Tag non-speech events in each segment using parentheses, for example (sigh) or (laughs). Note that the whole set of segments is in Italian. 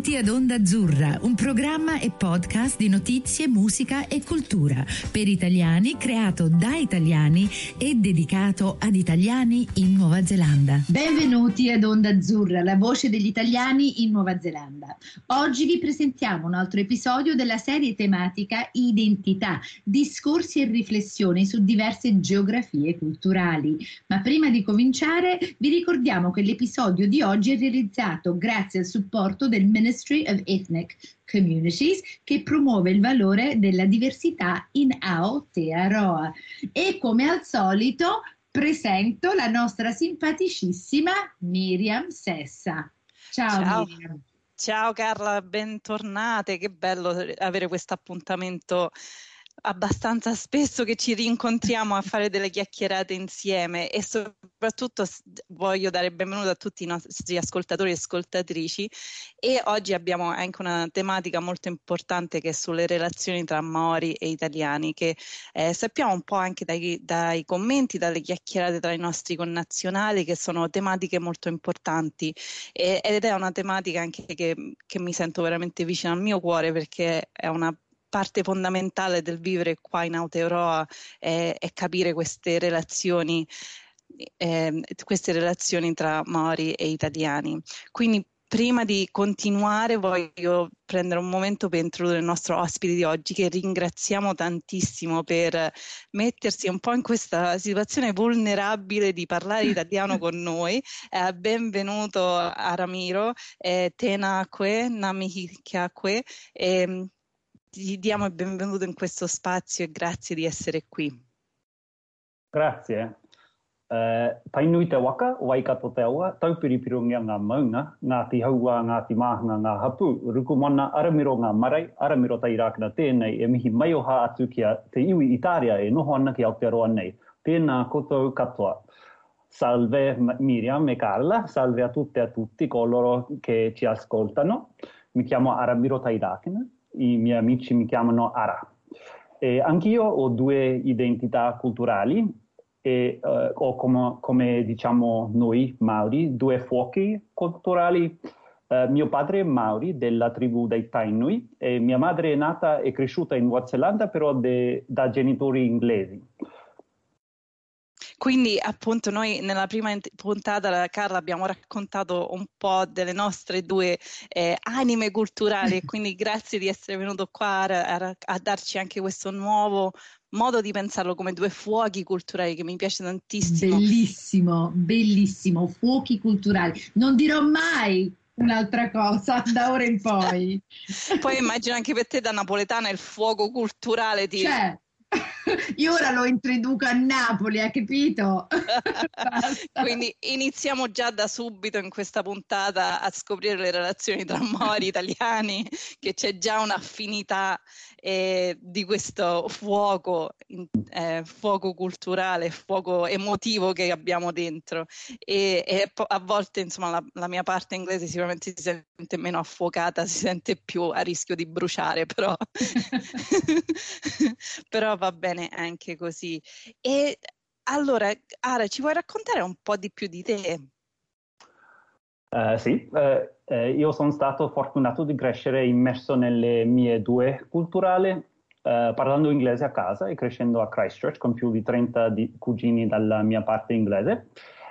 Benvenuti ad Onda Azzurra, un programma e podcast di notizie, musica e cultura per italiani creato da italiani e dedicato ad italiani in Nuova Zelanda. Benvenuti ad Onda Azzurra, la voce degli italiani in Nuova Zelanda. Oggi vi presentiamo un altro episodio della serie tematica Identità, discorsi e riflessioni su diverse geografie culturali. Ma prima di cominciare vi ricordiamo che l'episodio di oggi è realizzato grazie al supporto del Ministry of Ethnic Communities che promuove il valore della diversità in Aotearoa. E come al solito presento la nostra simpaticissima Miriam Sessa. Ciao, Ciao. Miriam. Ciao Carla, bentornate, che bello avere questo appuntamento abbastanza spesso che ci rincontriamo a fare delle chiacchierate insieme e soprattutto voglio dare benvenuto a tutti i nostri ascoltatori e ascoltatrici e oggi abbiamo anche una tematica molto importante che è sulle relazioni tra Maori e italiani che eh, sappiamo un po' anche dai, dai commenti, dalle chiacchierate tra i nostri connazionali che sono tematiche molto importanti e- ed è una tematica anche che, che mi sento veramente vicina al mio cuore perché è una parte fondamentale del vivere qua in Aotearoa è, è capire queste relazioni, ehm, queste relazioni tra Maori e italiani. Quindi prima di continuare voglio prendere un momento per introdurre il nostro ospite di oggi che ringraziamo tantissimo per mettersi un po' in questa situazione vulnerabile di parlare (laughs) italiano con noi. Eh, benvenuto a Ramiro, eh, Tena Kwe, Namihikiakwe. Ti diamo il benvenuto in questo spazio e grazie di essere qui. Grazie. Uh, tainui te waka, waikato te aua, taupiripirongia ngā maunga, ngā ti haua, ngā ti māhanga, ngā hapu, ruku mana, aramiro ngā marai, aramiro tai rākina tēnei, e mihi mai o hā atu kia te iwi Itaria e noho ana ki Aotearoa nei. Tēnā koutou katoa. Salve Miriam e Carla, salve a tutte e a tutti coloro che ci ascoltano. Mi chiamo Aramiro Tairakina, i miei amici mi chiamano Ara. E anch'io ho due identità culturali e eh, ho come, come diciamo noi Maori due fuochi culturali. Eh, mio padre è Maori della tribù dei Tainui e mia madre è nata e cresciuta in Nuova Zelanda però de- da genitori inglesi. Quindi appunto noi nella prima puntata, la Carla, abbiamo raccontato un po' delle nostre due eh, anime culturali e (laughs) quindi grazie di essere venuto qua a, a- a darci anche questo nuovo modo di pensarlo come due fuochi culturali che mi piace tantissimo. Bellissimo, bellissimo, fuochi culturali. Non dirò mai un'altra cosa (laughs) da ora in poi. Poi immagino anche per te da napoletana il fuoco culturale ti... Cioè, io ora lo introduco a Napoli, hai capito? (laughs) Quindi iniziamo già da subito in questa puntata a scoprire le relazioni tra Mori italiani, che c'è già un'affinità eh, di questo fuoco, eh, fuoco culturale, fuoco emotivo che abbiamo dentro. E, e a volte, insomma, la, la mia parte inglese sicuramente si sente meno affuocata, si sente più a rischio di bruciare, però, (laughs) però va bene anche così. E allora, Ara, ci vuoi raccontare un po' di più di te? Eh, sì, eh, io sono stato fortunato di crescere immerso nelle mie due culturali, eh, parlando inglese a casa e crescendo a Christchurch con più di 30 di- cugini dalla mia parte inglese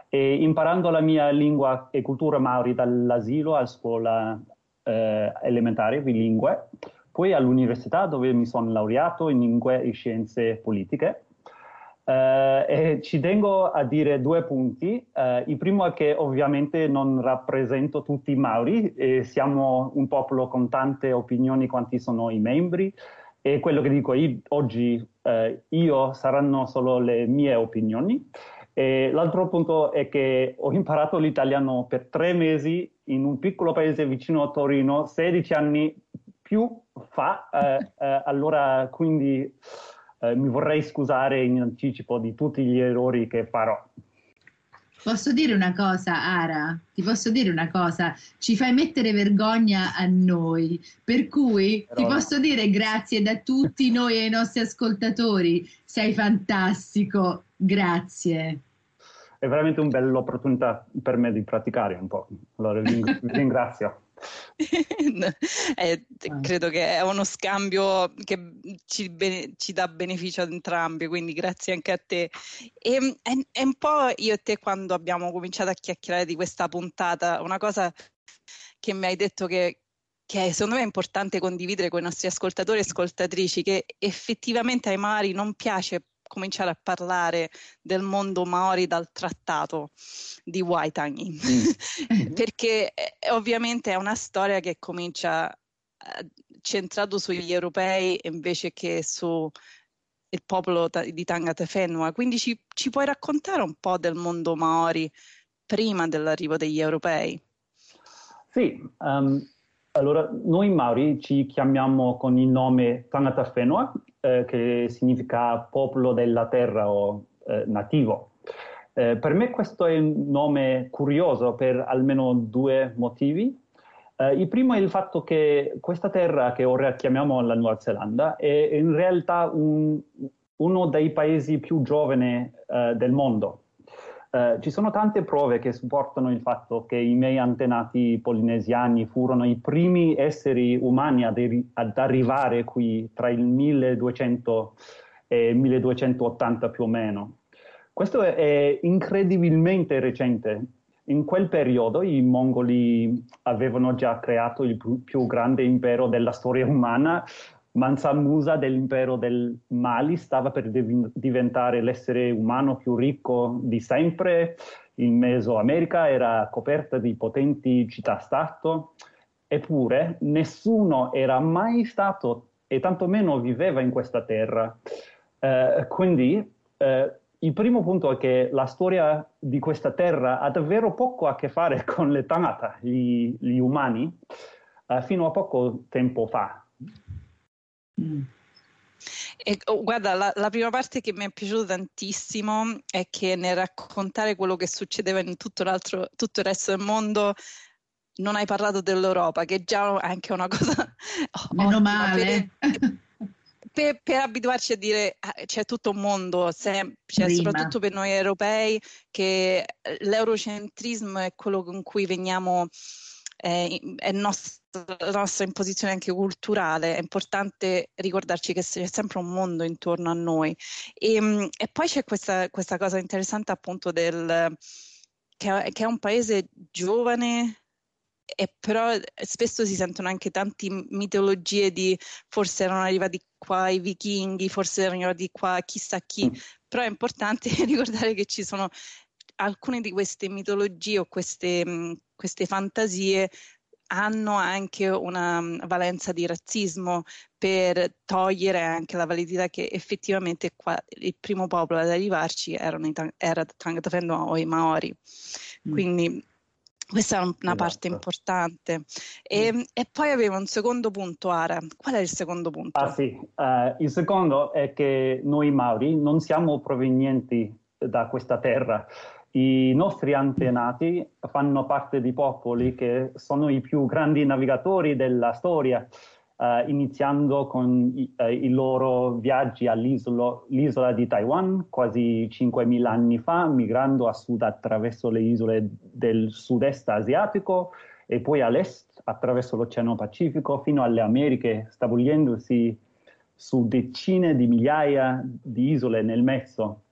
e imparando la mia lingua e cultura maori dall'asilo a scuola elementare bilingue, poi all'università dove mi sono laureato in lingue e scienze politiche. Eh, ci tengo a dire due punti. Eh, il primo è che ovviamente non rappresento tutti i Mauri, e siamo un popolo con tante opinioni quanti sono i membri e quello che dico io, oggi eh, io saranno solo le mie opinioni. E l'altro punto è che ho imparato l'italiano per tre mesi in un piccolo paese vicino a Torino, 16 anni più fa, eh, eh, allora quindi eh, mi vorrei scusare in anticipo di tutti gli errori che farò. Posso dire una cosa, Ara? Ti posso dire una cosa? Ci fai mettere vergogna a noi, per cui Però ti posso dire grazie da tutti (laughs) noi e ai nostri ascoltatori. Sei fantastico, grazie. È veramente una bella opportunità per me di praticare un po', allora vi (laughs) ringrazio. (laughs) eh, credo che è uno scambio che ci, bene, ci, dà beneficio ad entrambi, quindi grazie anche a te. E, è, è un po' io e te quando abbiamo cominciato a chiacchierare di questa puntata, una cosa che mi hai detto che, che secondo me è importante condividere con i nostri ascoltatori e ascoltatrici, che effettivamente ai Mari non piace cominciare a parlare del mondo Maori dal trattato di Waitangi, mm. (laughs) perché eh, ovviamente è una storia che comincia eh, centrato sugli europei invece che su il popolo di Tangata Fenua. Quindi ci, ci, puoi raccontare un po' del mondo Maori prima dell'arrivo degli europei? Sì, um, allora noi Maori ci chiamiamo con il nome Tangata Fenua eh, che significa popolo della terra o eh, nativo. Eh, per me questo è un nome curioso per almeno due motivi. Eh, il primo è il fatto che questa terra che ora chiamiamo la Nuova Zelanda è in realtà un, uno dei paesi più giovani eh, del mondo. Uh, ci sono tante prove che supportano il fatto che i miei antenati polinesiani furono i primi esseri umani ad, ad arrivare qui tra il 1200 e il 1280 più o meno. Questo è, incredibilmente recente. In quel periodo i mongoli avevano già creato il più grande impero della storia umana, Mansa Musa dell'impero del Mali stava per div- diventare l'essere umano più ricco di sempre, il Mesoamerica era coperta di potenti città-stato, eppure nessuno era mai stato e tantomeno viveva in questa terra. Eh, quindi eh, il primo punto è che la storia di questa terra ha davvero poco a che fare (laughs) con le Tangata, gli, gli umani, eh, fino a poco tempo fa. Mm. E, oh, guarda, la, la, prima parte che mi è piaciuta tantissimo è che nel raccontare quello che succedeva in tutto, tutto il resto del mondo non hai parlato dell'Europa, che già è anche una cosa... (laughs) Meno male. Per, per, per, abituarci a dire ah, c'è tutto un mondo, sem- cioè, soprattutto per noi europei, che l'eurocentrismo è quello con cui veniamo è, è nostra, la nostra imposizione anche culturale, è importante ricordarci che c'è sempre un mondo intorno a noi. E, ehm, e poi c'è questa, questa, cosa interessante appunto del, che, che è un paese giovane, e però spesso si sentono anche tante mitologie di forse erano arrivati qua i vichinghi, forse erano arrivati qua chissà chi, mm. però è importante (laughs) ricordare che ci sono alcune di queste mitologie o queste, mm, queste fantasie hanno anche una mm, valenza di razzismo per togliere anche la validità che effettivamente qua il primo popolo ad arrivarci erano i, era Tangata Fenua o i Maori. Mm. Quindi questa è una esatto. parte importante. E, mm. e, poi avevo un secondo punto, Ara. Qual è il secondo punto? Ah sì, uh, il secondo è che noi Maori non siamo provenienti da questa terra. I nostri antenati fanno parte di popoli che sono i più grandi navigatori della storia, eh, iniziando con i, eh, i, loro viaggi all'isola di Taiwan quasi 5.000 anni fa, migrando a sud attraverso le isole del sud-est asiatico e poi all'est attraverso l'Oceano Pacifico fino alle Americhe, stabiliendosi su decine di migliaia di isole nel mezzo.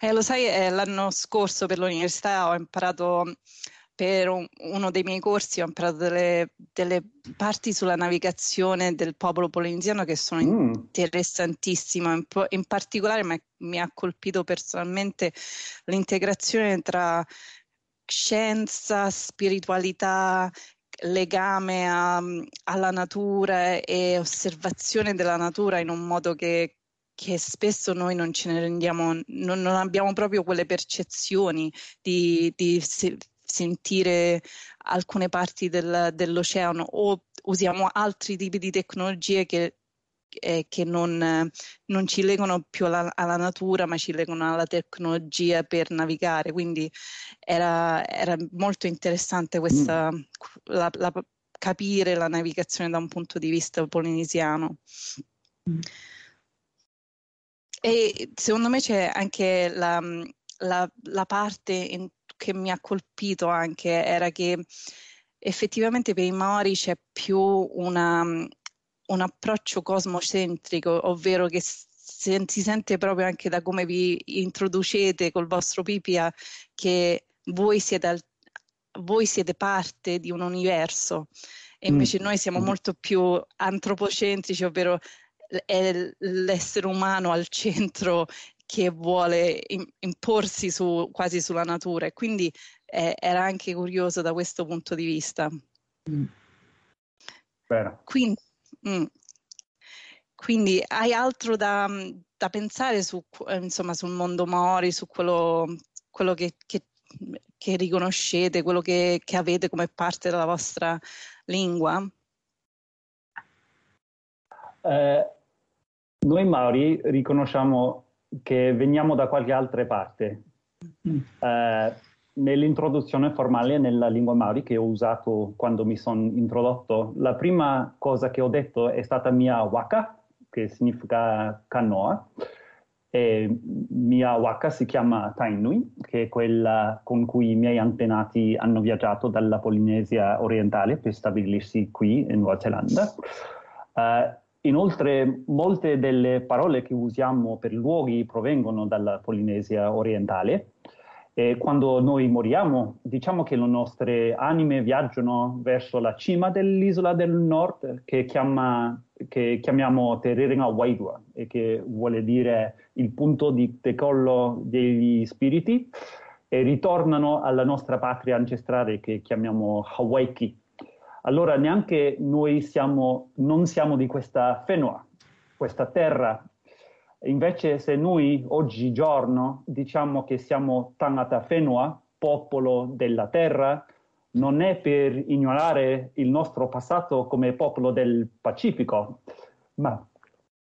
Eh, lo sai, eh, l'anno scorso per l'università ho imparato per un, uno dei miei corsi ho imparato delle, delle, parti sulla navigazione del popolo polinesiano che sono mm. interessantissime. In, in particolare mi, mi, ha colpito personalmente l'integrazione tra scienza, spiritualità, legame a, alla natura e osservazione della natura in un modo che, che spesso noi non ce ne rendiamo, non, non abbiamo proprio quelle percezioni di, di se, sentire alcune parti del, dell'oceano o usiamo altri tipi di tecnologie che, eh, che non, non, ci legano più alla, alla, natura ma ci legano alla tecnologia per navigare. Quindi era, era molto interessante questa, mm. la, la, capire la navigazione da un punto di vista polinesiano. Mm. E secondo me c'è anche la, la, la parte in, che mi ha colpito anche, era che effettivamente per i Maori c'è più una, un approccio cosmocentrico, ovvero che si sente proprio anche da come vi introducete col vostro Pipia che voi siete, al, voi siete parte di un universo e invece mm. noi siamo mm. molto più antropocentrici, ovvero è l'essere umano al centro che vuole imporsi su, quasi sulla natura e quindi eh, era anche curioso da questo punto di vista. Mm. Quindi, mm, quindi, hai altro da, da pensare su, insomma, sul mondo Mori, su quello, quello che, che, che, riconoscete, quello che, che avete come parte della vostra lingua? Eh, noi Maori riconosciamo che veniamo da qualche altra parte. Mm. Eh, nell'introduzione formale nella lingua Maori che ho usato quando mi sono introdotto, la prima cosa che ho detto è stata mia waka, che significa canoa. E mia waka si chiama Tainui, che è quella con cui i miei antenati hanno viaggiato dalla Polinesia orientale per stabilirsi qui in Nuova Zelanda. Uh, Inoltre molte delle parole che usiamo per luoghi provengono dalla Polinesia orientale. E quando noi moriamo diciamo che le nostre anime viaggiano verso la cima dell'isola del nord che, chiama, che chiamiamo Tereringa Waidua e che vuole dire il punto di decollo degli spiriti e ritornano alla nostra patria ancestrale che chiamiamo Hawaii allora neanche noi siamo, non siamo di questa fenoa, questa terra. Invece se noi oggigiorno diciamo che siamo Tangata Fenua, popolo della terra, non è per ignorare il nostro passato come popolo del Pacifico, ma,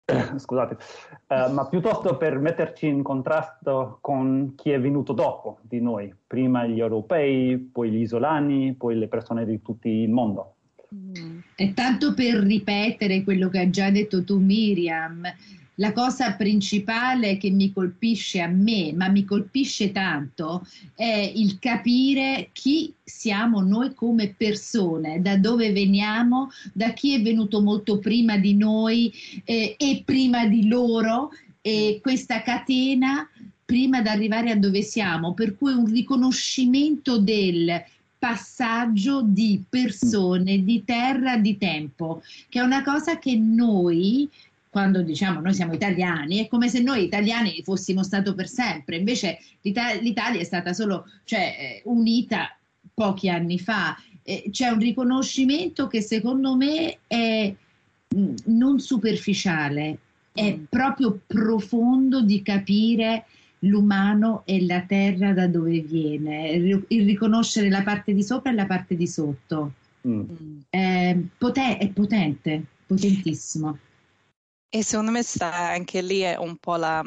(coughs) scusate, uh, ma piuttosto per metterci in contrasto con chi è venuto dopo di noi, prima gli europei, poi gli isolani, poi le persone di tutto il mondo. E tanto per ripetere quello che hai già detto tu Miriam, la cosa principale che mi colpisce a me, ma mi colpisce tanto, è il capire chi siamo noi come persone, da dove veniamo, da chi è venuto molto prima di noi eh, e prima di loro, e questa catena prima di arrivare a dove siamo, per cui un riconoscimento del passaggio di persone, di terra, di tempo, che è una cosa che noi quando diciamo noi siamo italiani, è come se noi italiani fossimo stato per sempre, invece l'Italia, l'Italia è stata solo cioè, eh, unita pochi anni fa. Eh, c'è un riconoscimento che secondo me è mm, non superficiale, è mm. proprio profondo di capire l'umano e la terra da dove viene, il riconoscere la parte di sopra e la parte di sotto. Mm. Poten- è potente, potentissimo. E secondo me sta anche lì è un po' la,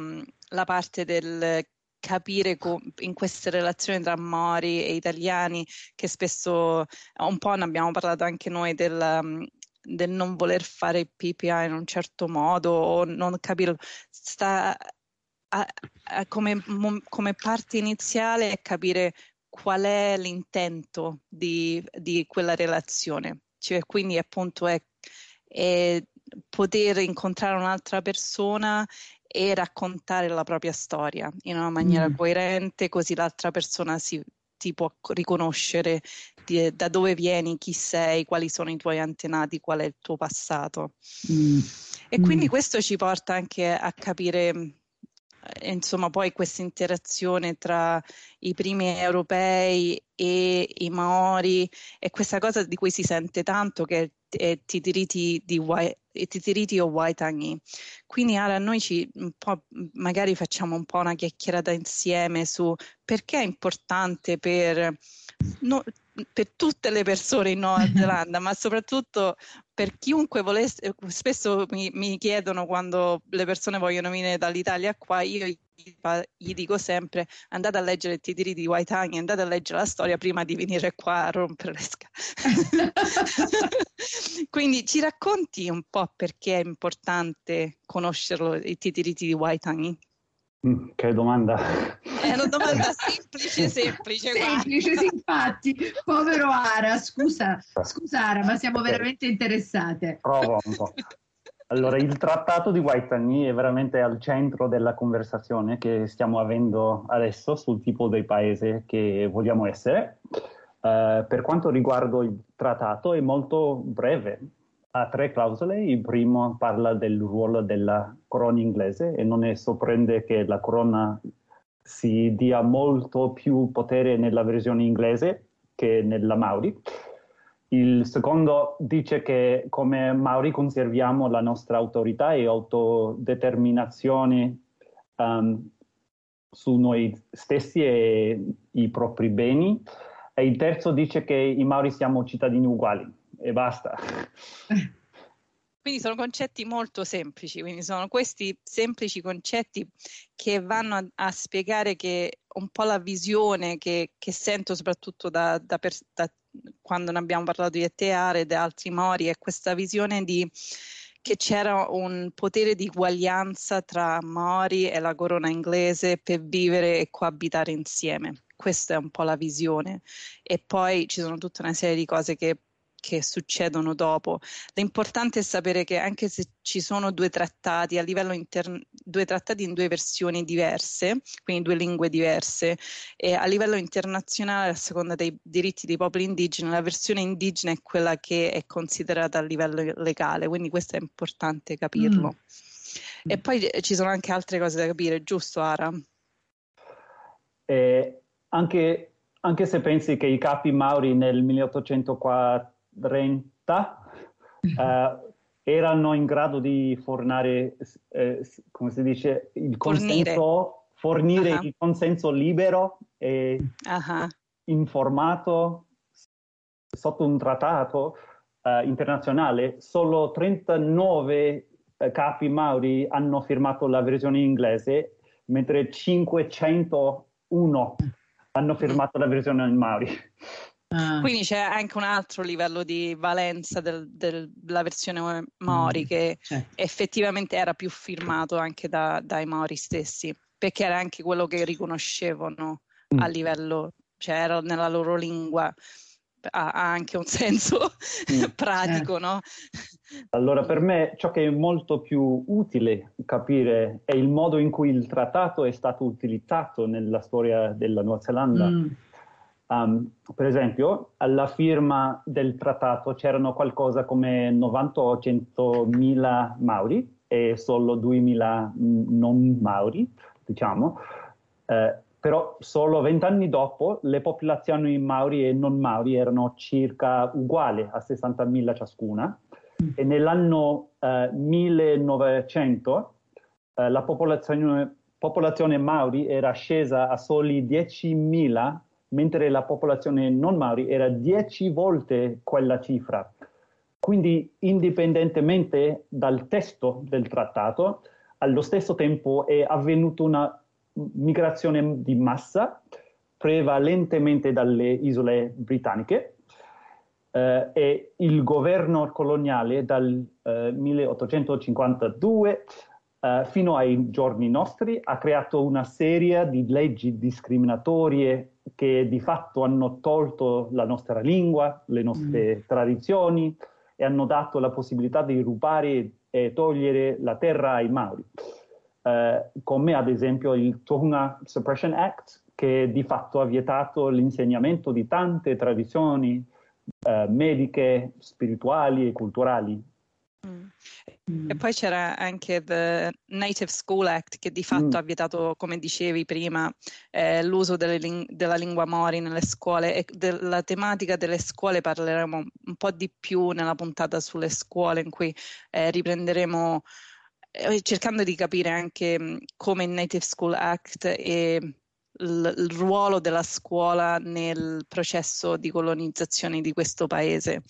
la parte del capire co- in queste relazioni tra Mori e italiani che spesso un po' ne abbiamo parlato anche noi del, del non voler fare PPA in un certo modo o non capire sta a, a come, come, parte iniziale è capire qual è l'intento di, di quella relazione. Cioè, quindi appunto è, è poter incontrare un'altra persona e raccontare la propria storia in una maniera mm. coerente, così l'altra persona si, ti può riconoscere di, da dove vieni, chi sei, quali sono i tuoi antenati, qual è il tuo passato. Mm. E quindi mm. questo ci porta anche a capire insomma poi questa interazione tra i primi europei e i Maori e questa cosa di cui si sente tanto che è Titiriti, o Waitangi. Quindi ora noi ci magari facciamo un po' una chiacchierata insieme su perché è importante per no, per tutte le persone in Nuova (laughs) Zelanda, ma soprattutto per chiunque volesse, spesso mi, mi, chiedono quando le persone vogliono venire dall'Italia qua, io gli dico sempre andate a leggere i titoli di Waitangi, andate a leggere la storia prima di venire qua a rompere le scale. (laughs) (laughs) Quindi ci racconti un po' perché è importante conoscerlo, i titoli di Waitangi? Mm, che domanda. È una domanda (laughs) semplice, semplice. Semplice, sì, infatti. Povero Ara, scusa, scusa Ara, ma siamo veramente interessate. Provo un po'. Allora, il trattato di Waitangi è veramente al centro della conversazione che stiamo avendo adesso sul tipo di paese che vogliamo essere. Uh, per quanto riguarda il trattato è molto breve, ha tre clausole. Il primo parla del ruolo della corona inglese e non ne sorprende che la corona si dia molto più potere nella versione inglese che nella Maori. Il secondo dice che come Maori conserviamo la nostra autorità e autodeterminazione um, su noi stessi e i propri beni. E il terzo dice che i Maori siamo cittadini uguali e basta. Quindi sono concetti molto semplici, quindi sono questi semplici concetti che vanno a, a spiegare che un po' la visione che, che sento soprattutto da, da, pers- da, quando ne abbiamo parlato di Eteare e di altri Mori è questa visione di che c'era un potere di uguaglianza tra Mori e la corona inglese per vivere e coabitare insieme. Questa è un po' la visione. E poi ci sono tutta una serie di cose che che succedono dopo. L'importante è sapere che anche se ci sono due trattati a livello interno, due trattati in due versioni diverse, quindi due lingue diverse, e a livello internazionale, a seconda dei diritti dei popoli indigeni, la versione indigena è quella che è considerata a livello legale, quindi questo è importante capirlo. Mm. E poi ci sono anche altre cose da capire, giusto Ara? Eh, anche, anche se pensi che i capi Mauri nel 1804 30 eh, erano in grado di fornire, eh, come si dice, il consenso, fornire, fornire uh-huh. il consenso libero e uh-huh. informato sotto un trattato uh, internazionale. Solo 39 uh, capi mauri hanno firmato la versione inglese, mentre 501 hanno firmato la versione in mauri. Ah. Quindi c'è anche un altro livello di valenza del, del, della versione Mori mm, che certo. effettivamente era più firmato anche da, dai Mori stessi, perché era anche quello che riconoscevano mm. a livello, cioè era nella loro lingua. Ha, ha anche un (laughs) senso mm. pratico, eh. no? Allora, per me ciò che è molto più utile capire è il modo in cui il trattato è stato utilizzato nella storia della Nuova Zelanda. Mm Um, per esempio, alla firma del trattato c'erano qualcosa come 90-100 Mauri e solo 2.000 non Mauri, diciamo. Eh, però solo vent'anni dopo le popolazioni Mauri e non Mauri erano circa uguali a 60.000 ciascuna e nell'anno eh, 1900 eh, la popolazione, popolazione Mauri era scesa a soli 10.000 mentre la popolazione non Maori era dieci volte quella cifra. Quindi, indipendentemente dal testo del trattato, allo stesso tempo è avvenuta una migrazione di massa, prevalentemente dalle isole britanniche, eh, e il governo coloniale dal eh, 1852 eh, fino ai giorni nostri ha creato una serie di leggi discriminatorie che di fatto hanno tolto la nostra lingua, le nostre mm. tradizioni e hanno dato la possibilità di rubare e togliere la terra ai Maori, eh, come ad esempio il Tonga Suppression Act, che di fatto ha vietato l'insegnamento di tante tradizioni eh, mediche, spirituali e culturali Mm. E poi c'era anche il Native School Act che di fatto mm. ha vietato, come dicevi prima, eh, l'uso ling- della lingua mori nelle scuole e della tematica delle scuole parleremo un po' di più nella puntata sulle scuole in cui eh, riprenderemo eh, cercando di capire anche mm, come il Native School Act e il, il ruolo della scuola nel processo di colonizzazione di questo paese.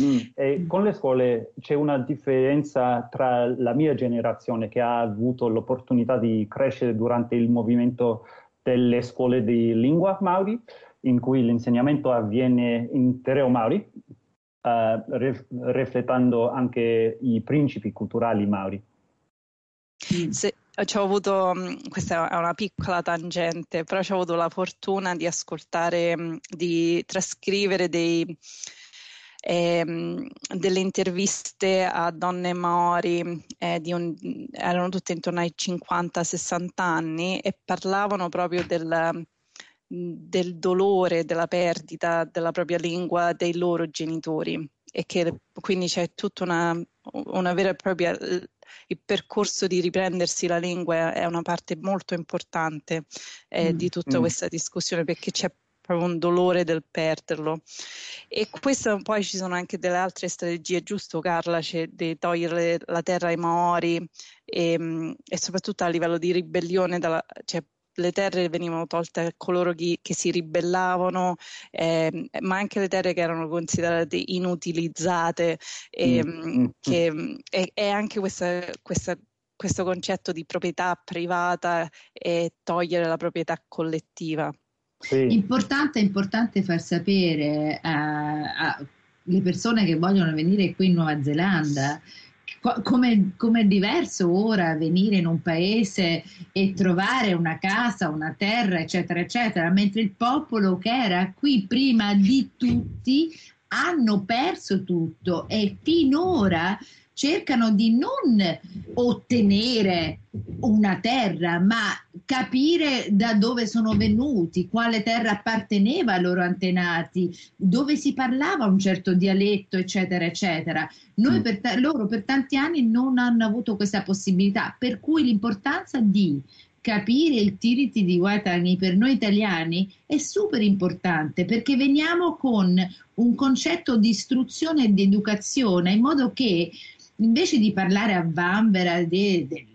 Mm. con le scuole c'è una differenza tra la mia generazione che ha avuto l'opportunità di crescere durante il movimento delle scuole di lingua Maori, in cui l'insegnamento avviene in tereo Maori, uh, rif- riflettendo anche i principi culturali Maori. Se, ho avuto, questa è una piccola tangente, però ho avuto la fortuna di ascoltare, di trascrivere dei, ehm, delle interviste a donne maori, eh, un, erano tutte intorno ai 50-60 anni e parlavano proprio del, del dolore, della perdita della propria lingua dei loro genitori. E che quindi c'è tutta una, una vera e propria il percorso di riprendersi la lingua è una parte molto importante eh, mm, di tutta mm. questa discussione perché c'è proprio un dolore del perderlo. E questo poi ci sono anche delle altre strategie, giusto Carla, c'è di togliere la terra ai Maori e, mm, e soprattutto a livello di ribellione, dalla, cioè le terre venivano tolte a coloro che, che si ribellavano, eh, ma anche le terre che erano considerate inutilizzate, e, mm, mm, mm. che, e, e anche questa, questa questo concetto di proprietà privata e togliere la proprietà collettiva. Sì. Importante, importante far sapere alle persone che vogliono venire qui in Nuova Zelanda come, come, è diverso ora venire in un paese e trovare una casa, una terra, eccetera, eccetera, mentre il popolo che era qui prima di tutti hanno perso tutto e finora cercano di non ottenere una terra, ma capire da dove sono venuti, quale terra apparteneva ai loro antenati, dove si parlava un certo dialetto, eccetera, eccetera. Noi mm. per ta- loro per tanti anni non hanno avuto questa possibilità, per cui l'importanza di capire il tiriti di Waitangi per noi italiani è super importante perché veniamo con un concetto di istruzione e di educazione in modo che invece di parlare a Vanvera del de,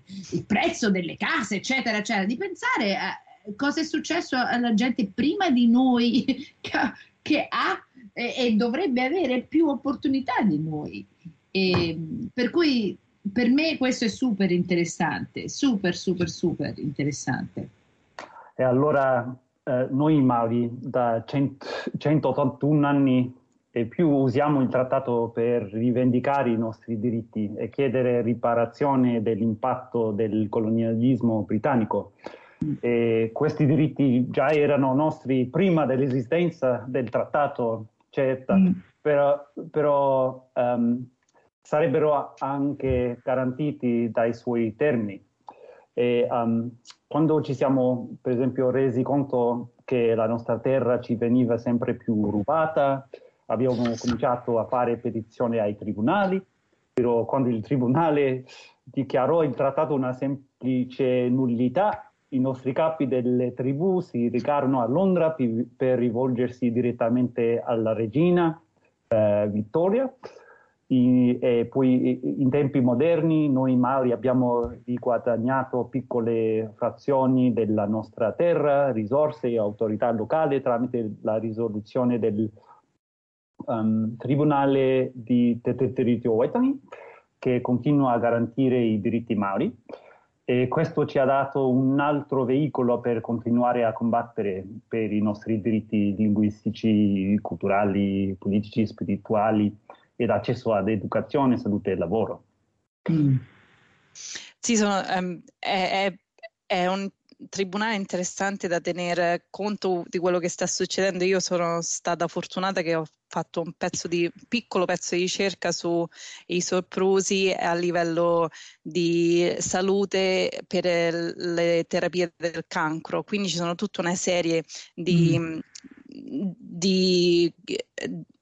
prezzo delle case, eccetera, eccetera, di pensare a cosa è successo alla gente prima di noi (laughs) che, che ha e, e, dovrebbe avere più opportunità di noi. E, per cui per me questo è super interessante, super, super, super interessante. E allora eh, noi Mauri da 100, 181 anni e più usiamo il trattato per rivendicare i nostri diritti e chiedere riparazione dell'impatto del colonialismo britannico. E questi diritti già erano nostri prima dell'esistenza del trattato, certo, mm. però, però um, sarebbero anche garantiti dai suoi termini. E, um, quando ci siamo, per esempio, resi conto che la nostra terra ci veniva sempre più rubata, abbiamo cominciato a fare petizioni ai tribunali, però quando il tribunale dichiarò il trattato una semplice nullità, i nostri capi delle tribù si recarono a Londra p- per rivolgersi direttamente alla regina eh, Vittoria. I, e poi in tempi moderni noi Maori abbiamo riguadagnato piccole frazioni della nostra terra, risorse e autorità locali tramite la risoluzione del um, Tribunale di Territorio Waitangi che continua a garantire i diritti maori e questo ci ha dato un altro veicolo per continuare a combattere per i nostri diritti linguistici, culturali, politici, spirituali ed accesso ad educazione, salute e lavoro. Mm. Sì, sono, um, è, è, è un tribunale interessante da tenere conto di quello che sta succedendo. Io sono stata fortunata che ho fatto un pezzo di, piccolo pezzo di ricerca sui soprusi a livello di salute per le terapie del cancro. Quindi ci sono tutta una serie di, mm. di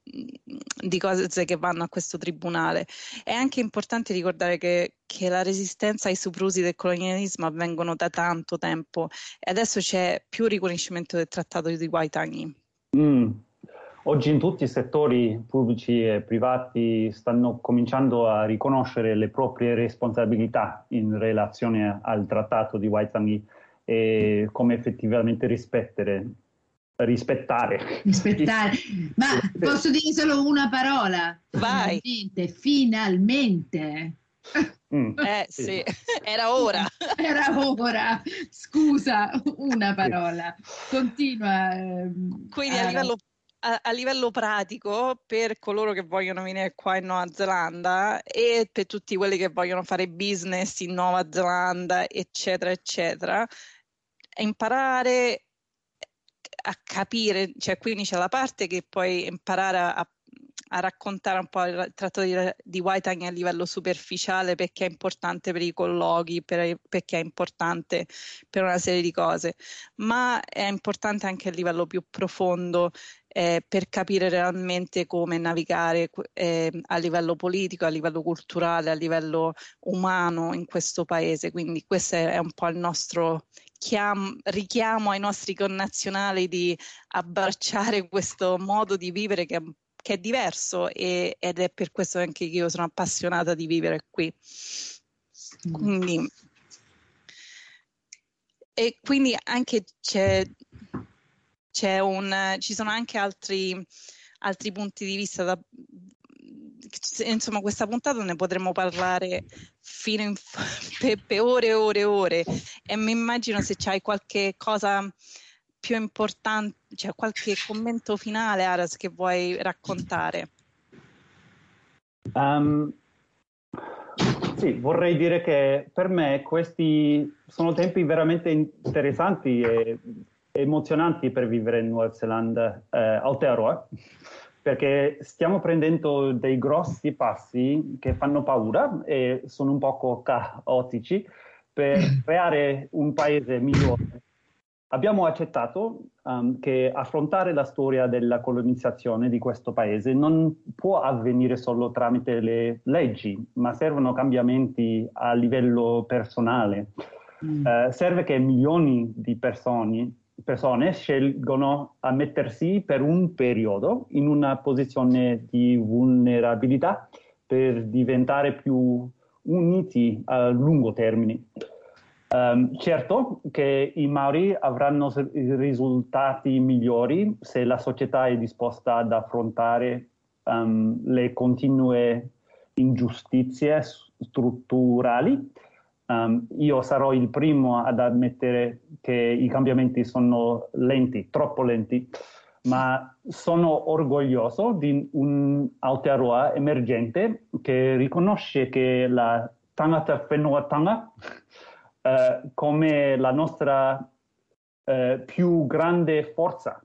di cose che vanno a questo tribunale. È anche importante ricordare che, che la resistenza ai soprusi del colonialismo avvengono da tanto tempo e adesso c'è più riconoscimento del trattato di Waitangi. Mm. Oggi in tutti i settori pubblici e privati stanno cominciando a riconoscere le proprie responsabilità in relazione al trattato di Waitangi e come effettivamente rispettare rispettare. Rispettare. (laughs) Ma posso dire solo una parola? Vai. Finalmente. finalmente. Mm. Eh sì, (laughs) era ora. (laughs) Era ora. Scusa, una parola. Continua. Ehm, Quindi a livello a, a, livello pratico, per coloro che vogliono venire qua in Nuova Zelanda e per tutti quelli che vogliono fare business in Nuova Zelanda, eccetera, eccetera, imparare a capire, cioè quindi c'è la parte che puoi imparare a, a raccontare un po' il tratto di, di Waitangi a livello superficiale perché è importante per i colloqui, per, perché è importante per una serie di cose, ma è importante anche a livello più profondo eh, per capire realmente come navigare eh, a livello politico, a livello culturale, a livello umano in questo paese. Quindi questo è un po' il nostro chiam- richiamo ai nostri connazionali di abbracciare questo modo di vivere che, che è diverso e, ed è per questo anche che io sono appassionata di vivere qui. Quindi, e quindi anche c'è un, ci sono anche altri, altri punti di vista da, insomma questa puntata ne potremmo parlare fino in, per, (laughs) per ore e ore e ore e mi immagino se c'hai qualche cosa più importante, cioè qualche commento finale Aras che vuoi raccontare. Um, sì, vorrei dire che per me questi sono tempi veramente interessanti e emozionanti per vivere in Nuova Zelanda, eh, Aotearoa, perché stiamo prendendo dei grossi passi che fanno paura e sono un poco caotici per (clears throat) creare un paese migliore. Abbiamo accettato um, che affrontare la storia della colonizzazione di questo paese non può avvenire solo tramite le leggi, ma servono cambiamenti a livello personale. Mm. Uh, serve che milioni di persone persone scelgono a mettersi per un periodo in una posizione di vulnerabilità per diventare più uniti a lungo termine. Um, certo che i Maori avranno risultati migliori se la società è disposta ad affrontare um, le continue ingiustizie strutturali Um, io sarò il primo ad ammettere che i cambiamenti sono lenti, troppo lenti, ma sono orgoglioso di un Aotearoa emergente che riconosce che la tangata whenua uh, come la nostra uh, più grande forza.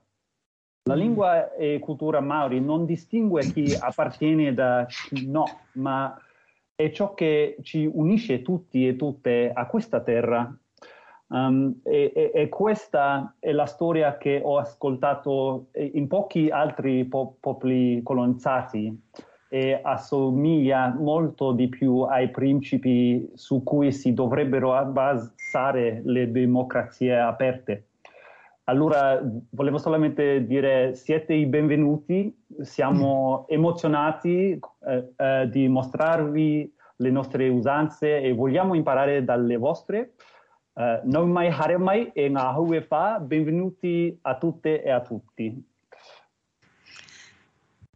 La lingua e cultura maori non distingue chi appartiene da chi no, ma è ciò che ci unisce tutti e tutte a questa terra. Um, e, e, e, questa è la storia che ho ascoltato in pochi altri po- popoli colonizzati e assomiglia molto di più ai principi su cui si dovrebbero basare le democrazie aperte. Allora, volevo solamente dire siete i benvenuti, siamo (laughs) emozionati eh, eh, di mostrarvi le nostre usanze e vogliamo imparare dalle vostre. Uh, non mai hare mai e fa, benvenuti a tutte e a tutti.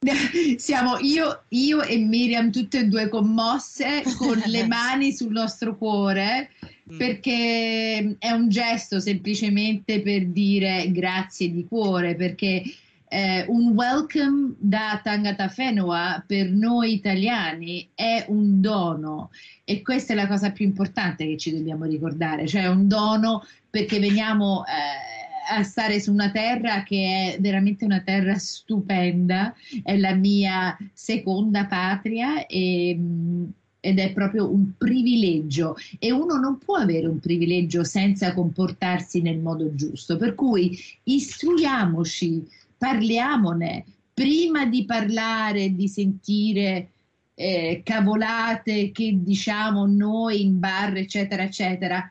(laughs) Siamo io, io, e Miriam tutte e due commosse con (laughs) le mani sul nostro cuore mm. perché è un gesto semplicemente per dire grazie di cuore perché eh, un welcome da Tangata Fenua per noi italiani è un dono e questa è la cosa più importante che ci dobbiamo ricordare, cioè un dono perché veniamo eh, a stare su una terra che è veramente una terra stupenda, è la mia seconda patria e, mm, ed è proprio un privilegio. E uno non può avere un privilegio senza comportarsi nel modo giusto, per cui istruiamoci, parliamone, prima di parlare, di sentire eh, cavolate che diciamo noi in bar, eccetera, eccetera,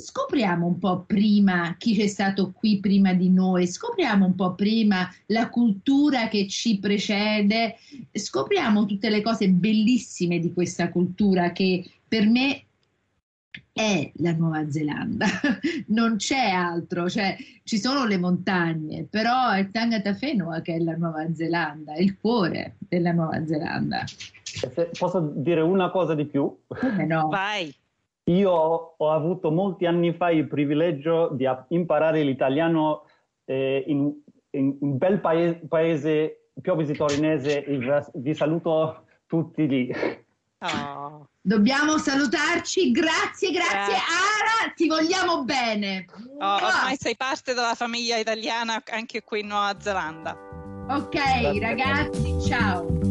scopriamo un po' prima chi c'è stato qui prima di noi, scopriamo un po' prima la cultura che ci precede, scopriamo tutte le cose bellissime di questa cultura che per me è la Nuova Zelanda, (laughs) non c'è altro, cioè ci sono le montagne, però è Tangata Fenua che è la Nuova Zelanda, è il cuore della Nuova Zelanda. Se posso dire una cosa di più? Come no? Vai. Io ho avuto molti anni fa il privilegio di imparare l'italiano eh, in in un bel paese, paese piove torinese e vi saluto tutti lì. Oh. Dobbiamo salutarci, grazie, grazie, grazie. Ara, ti vogliamo bene. Oh, ormai sei parte della famiglia italiana anche qui in Nuova Zelanda. Ok, ragazzi, ciao.